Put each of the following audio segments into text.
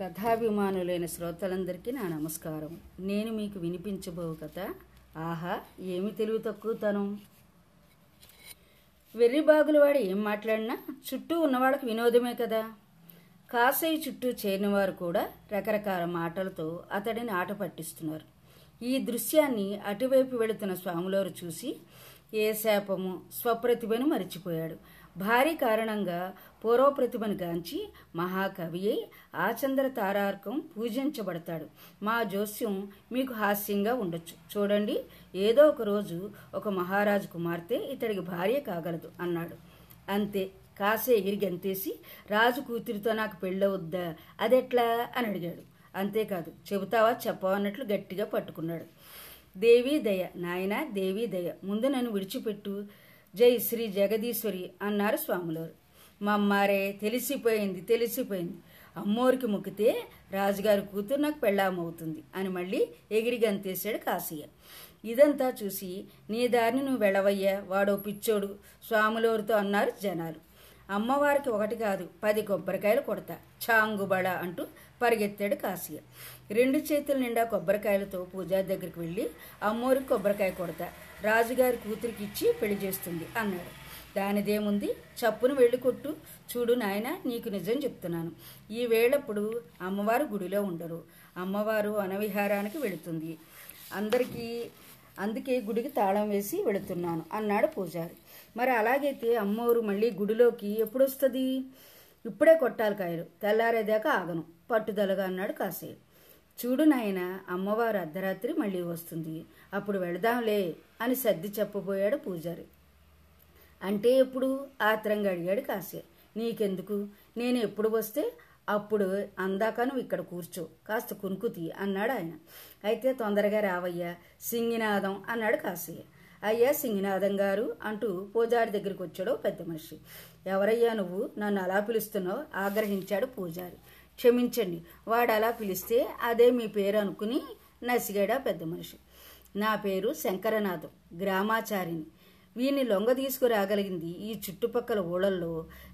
కథాభిమానులైన శ్రోతలందరికీ నా నమస్కారం. నేను మీకు వినిపించబో కథ. ఆహా ఏమి తెలివి తక్కువతనం వెర్రిబాగులవాడు ఏం మాట్లాడినా చుట్టూ ఉన్నవాళ్ళకి వినోదమే కదా. కాసయ్య చుట్టూ చేరినవారు కూడా రకరకాల మాటలతో అతడిని ఆట పట్టిస్తున్నారు. ఈ దృశ్యాన్ని అటువైపు వెళుతున్న స్వాములవారు చూసి ఏ శాపము స్వప్రతిభను మరిచిపోయాడు. భారీ కారణంగా పూర్వప్రతిభను గాంచి మహాకవి అయి ఆచంద్ర తారార్కం పూజించబడతాడు. మా జోస్యం మీకు హాస్యంగా ఉండొచ్చు. చూడండి ఏదో ఒక రోజు ఒక మహారాజు కుమార్తె ఇతడికి భార్య కాగలదు అన్నాడు. అంతే కాసే ఎగిరి గంతేసి రాజు కూతురితో నాకు పెళ్ళవద్దా అదెట్లా అని అడిగాడు. అంతేకాదు చెబుతావా చెప్పవన్నట్లు గట్టిగా పట్టుకున్నాడు. దేవీ దయ నాయన దేవీ దయ ముందు నన్ను విడిచిపెట్టు. జై శ్రీ జగదీశ్వరి అన్నారు స్వాములవారు. మమ్మారే తెలిసిపోయింది తెలిసిపోయింది. అమ్మోరికి మొక్కితే రాజుగారి కూతురు నాకు పెళ్ళామవుతుంది అని మళ్ళీ ఎగిరి గంతేశాడు కాశీయ. ఇదంతా చూసి నీ దారిని నువ్వు వెళ్ళవయ్యా వాడో పిచ్చోడు స్వాములవారితో అన్నారు జనాలు. అమ్మవారికి ఒకటి కాదు పది కొబ్బరికాయలు కొడతా చాంగుబడ అంటూ పరిగెత్తాడు కాశీయ. రెండు చేతుల నిండా కొబ్బరికాయలతో పూజారి దగ్గరికి వెళ్ళి అమ్మోరికి కొబ్బరికాయ కొడతా రాజుగారి కూతురికి ఇచ్చి పెళ్ళి చేస్తుంది అన్నాడు. దానిదేముంది? చప్పును వెళ్ళి కొట్టు. చూడు నాయన నీకు నిజం చెప్తున్నాను. ఈ వేళప్పుడు అమ్మవారు గుడిలో ఉండరు. అమ్మవారు అనవిహారానికి వెళుతుంది. అందరికీ అందుకే గుడికి తాళం వేసి వెళుతున్నాను అన్నాడు పూజారి. మరి అలాగైతే అమ్మవారు మళ్ళీ గుడిలోకి ఎప్పుడొస్తుంది? ఇప్పుడే కొట్టాలి కాయలు. తెల్లారేదాకా ఆగను. పట్టుదలగా అన్నాడు కాసేపు. చూడు నాయన అమ్మవారు అర్ధరాత్రి మళ్ళీ వస్తుంది. అప్పుడు వెళదాంలే అని సర్ది చెప్పబోయాడు పూజారి. అంటే ఎప్పుడు? ఆత్రంగా అడిగాడు కాసే నీకెందుకు? నేను ఎప్పుడు వస్తే అప్పుడు అందాక నువ్వు ఇక్కడ కూర్చో. కాస్త కునుకుతి అన్నాడు ఆయన. అయితే తొందరగా రావయ్యా సింగినాదం అన్నాడు కాసయ్య అయ్యా సింగినాథం గారు అంటూ పూజారి దగ్గరికి వచ్చాడు పెద్ద మనిషి. ఎవరయ్యా నువ్వు? నన్ను అలా పిలుస్తున్నావు? ఆగ్రహించాడు పూజారి. క్షమించండి. వాడు అలా పిలిస్తే అదే మీ పేరు అనుకుని నసిగాడా పెద్ద మనిషి. నా పేరు శంకరనాథం గ్రామాచారిని వీని లొంగ తీసుకురాగలిగింది ఈ చుట్టుపక్కల ఊళ్ళల్లో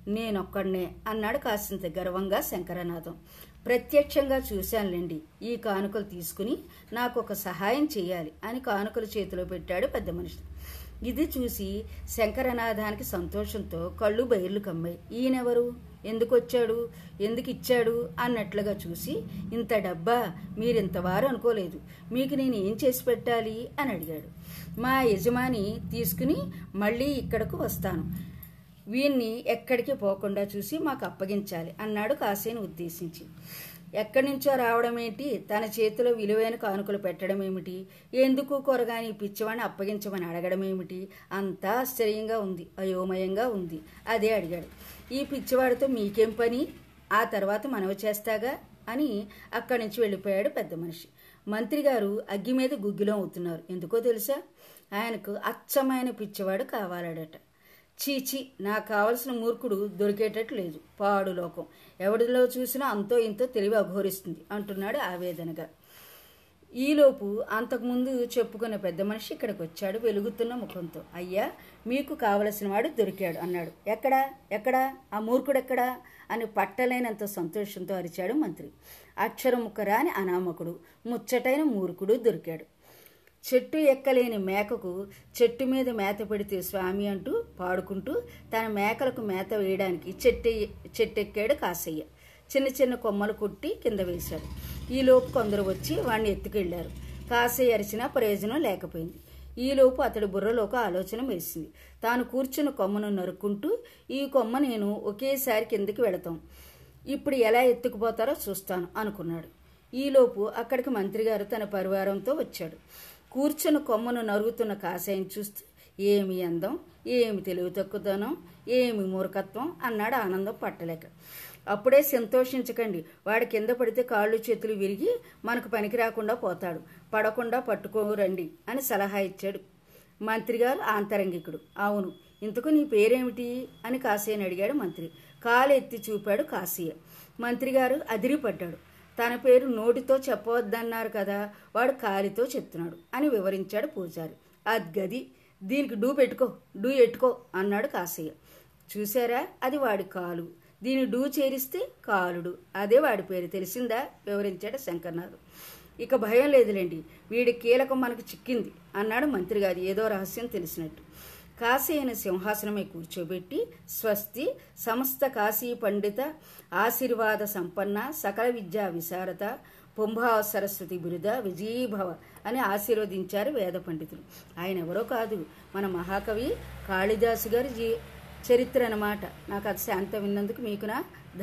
నేనొక్కడనే అన్నాడు కాసింత గర్వంగా శంకరనాథం. ప్రత్యక్షంగా చూశానులేండి ఈ కానుకలు తీసుకుని నాకు ఒక సహాయం చేయాలి అని కానుకలు చేతిలో పెట్టాడు పెద్ద మనిషి. ఇది చూసి శంకరనాథానికి సంతోషంతో కళ్ళు బయర్లు కమ్మాయి ఈయనెవరు? ఎందుకు వచ్చాడు ఎందుకు ఇచ్చాడు అన్నట్లుగా చూసి ఇంత డబ్బా మీరింతవారు అనుకోలేదు. మీకు నేను ఏం చేసి పెట్టాలి? అని అడిగాడు. మా యజమాని తీసుకుని మళ్ళీ ఇక్కడకు వస్తాను. వీన్ని ఎక్కడికి పోకుండా చూసి మాకు అప్పగించాలి అన్నాడు కాసేని ఉద్దేశించి. ఎక్కడి నుంచో రావడం ఏంటి? తన చేతిలో విలువైన కానుకలు పెట్టడం ఏమిటి? ఎందుకు కొరగాని పిచ్చివాడిని అప్పగించమని అడగడం ఏమిటి? అంతా ఆశ్చర్యంగా ఉంది అయోమయంగా ఉంది. అదే అడిగాడు. ఈ పిచ్చివాడితో మీకేం పని? ఆ తర్వాత మనవి చేస్తాగా? అని అక్కడి నుంచి వెళ్ళిపోయాడు పెద్ద మనిషి. మంత్రి గారు అగ్గి మీద గుగ్గిలో అవుతున్నారు ఎందుకో తెలుసా? ఆయనకు అచ్చమైన పిచ్చివాడు కావాలడట. చీచి నాకు కావలసిన మూర్ఖుడు దొరికేటట్టు లేదు. పాడు లోకం. ఎవడిలో చూసినా అంతో ఇంతో తెలివి అఘోరిస్తుంది అంటున్నాడు ఆవేదనగా. ఈలోపు అంతకుముందు చెప్పుకున్న పెద్ద మనిషి ఇక్కడికి వచ్చాడు వెలుగుతున్న ముఖంతో. అయ్యా మీకు కావలసిన వాడు దొరికాడు అన్నాడు. ఎక్కడా? ఎక్కడా? ఆ మూర్ఖుడెక్కడా? అని పట్టలేనంత సంతోషంతో అరిచాడు మంత్రి. అక్షరం ముక్కరాని అనామకుడు ముచ్చటైన మూర్ఖుడు దొరికాడు. చెట్టు ఎక్కలేని మేకకు చెట్టు మీద మేత పెడితే స్వామి అంటూ పాడుకుంటూ తన మేకలకు మేత వేయడానికి చెట్టు చెట్టెక్కాడు కాసయ్య. చిన్న చిన్న కొమ్మలు కుట్టి కింద వేశాడు. ఈలోపు కొందరు వచ్చి వాడిని ఎత్తుకెళ్ళారు. కాసయ్య అరిచినా ప్రయోజనం లేకపోయింది. ఈలోపు అతడి బుర్రలో ఒక ఆలోచన వేసింది తాను కూర్చున్న కొమ్మను నరుక్కుంటూ ఈ కొమ్మ నేను ఒకేసారి కిందకి వెళతాం. ఇప్పుడు ఎలా ఎత్తుకుపోతారో చూస్తాను అనుకున్నాడు. ఈలోపు అక్కడికి మంత్రిగారు తన పరివారంతో వచ్చాడు. కూర్చుని కొమ్మను నరుగుతున్న కాషాయం చూస్తూ ఏమి అందం? ఏమి తెలివి తక్కువదనం ఏమి మూర్ఖత్వం? అన్నాడు ఆనందం పట్టలేక. అప్పుడే సంతోషించకండి. వాడి కింద పడితే కాళ్ళు చేతులు విరిగి మనకు పనికి రాకుండా పోతాడు. పడకుండా పట్టుకోరండి అని సలహా ఇచ్చాడు మంత్రిగారు ఆంతరంగికుడు. అవును. ఇంతకు నీ పేరేమిటి? అని కాశీని అడిగాడు మంత్రి. కాలు ఎత్తి చూపాడు కాశీయ మంత్రిగారు అదిరిపడ్డాడు. తన పేరు నోటితో చెప్పవద్దన్నారు కదా వాడు కాలితో చెప్తున్నాడు అని వివరించాడు పూజారి. అద్గది దీనికి డూ పెట్టుకో డూ ఎట్టుకో అన్నాడు కాశయ్య. చూసారా అది వాడి కాలు. దీని డూ చేరిస్తే కాలుడు. అదే వాడి పేరు. తెలిసిందా? వివరించాడు శంకర్నాథ్ ఇక భయం లేదులేండి. వీడి కీలకం మనకు చిక్కింది అన్నాడు మంత్రి గారు ఏదో రహస్యం తెలిసినట్టు. కాశీ సింహాసనమే కూర్చోబెట్టి స్వస్తి సమస్త కాశీ పండిత ఆశీర్వాద సంపన్న సకల విద్యా విశారద పుంభా సరస్వతి బిరుద విజయీభవ అని ఆశీర్వదించారు వేద పండితులు. ఆయన ఎవరో కాదు. మన మహాకవి కాళిదాసు గారి జీ చరిత్ర అన్నమాట. నాకు అది శాంతం విన్నందుకు మీకు నా ధన్య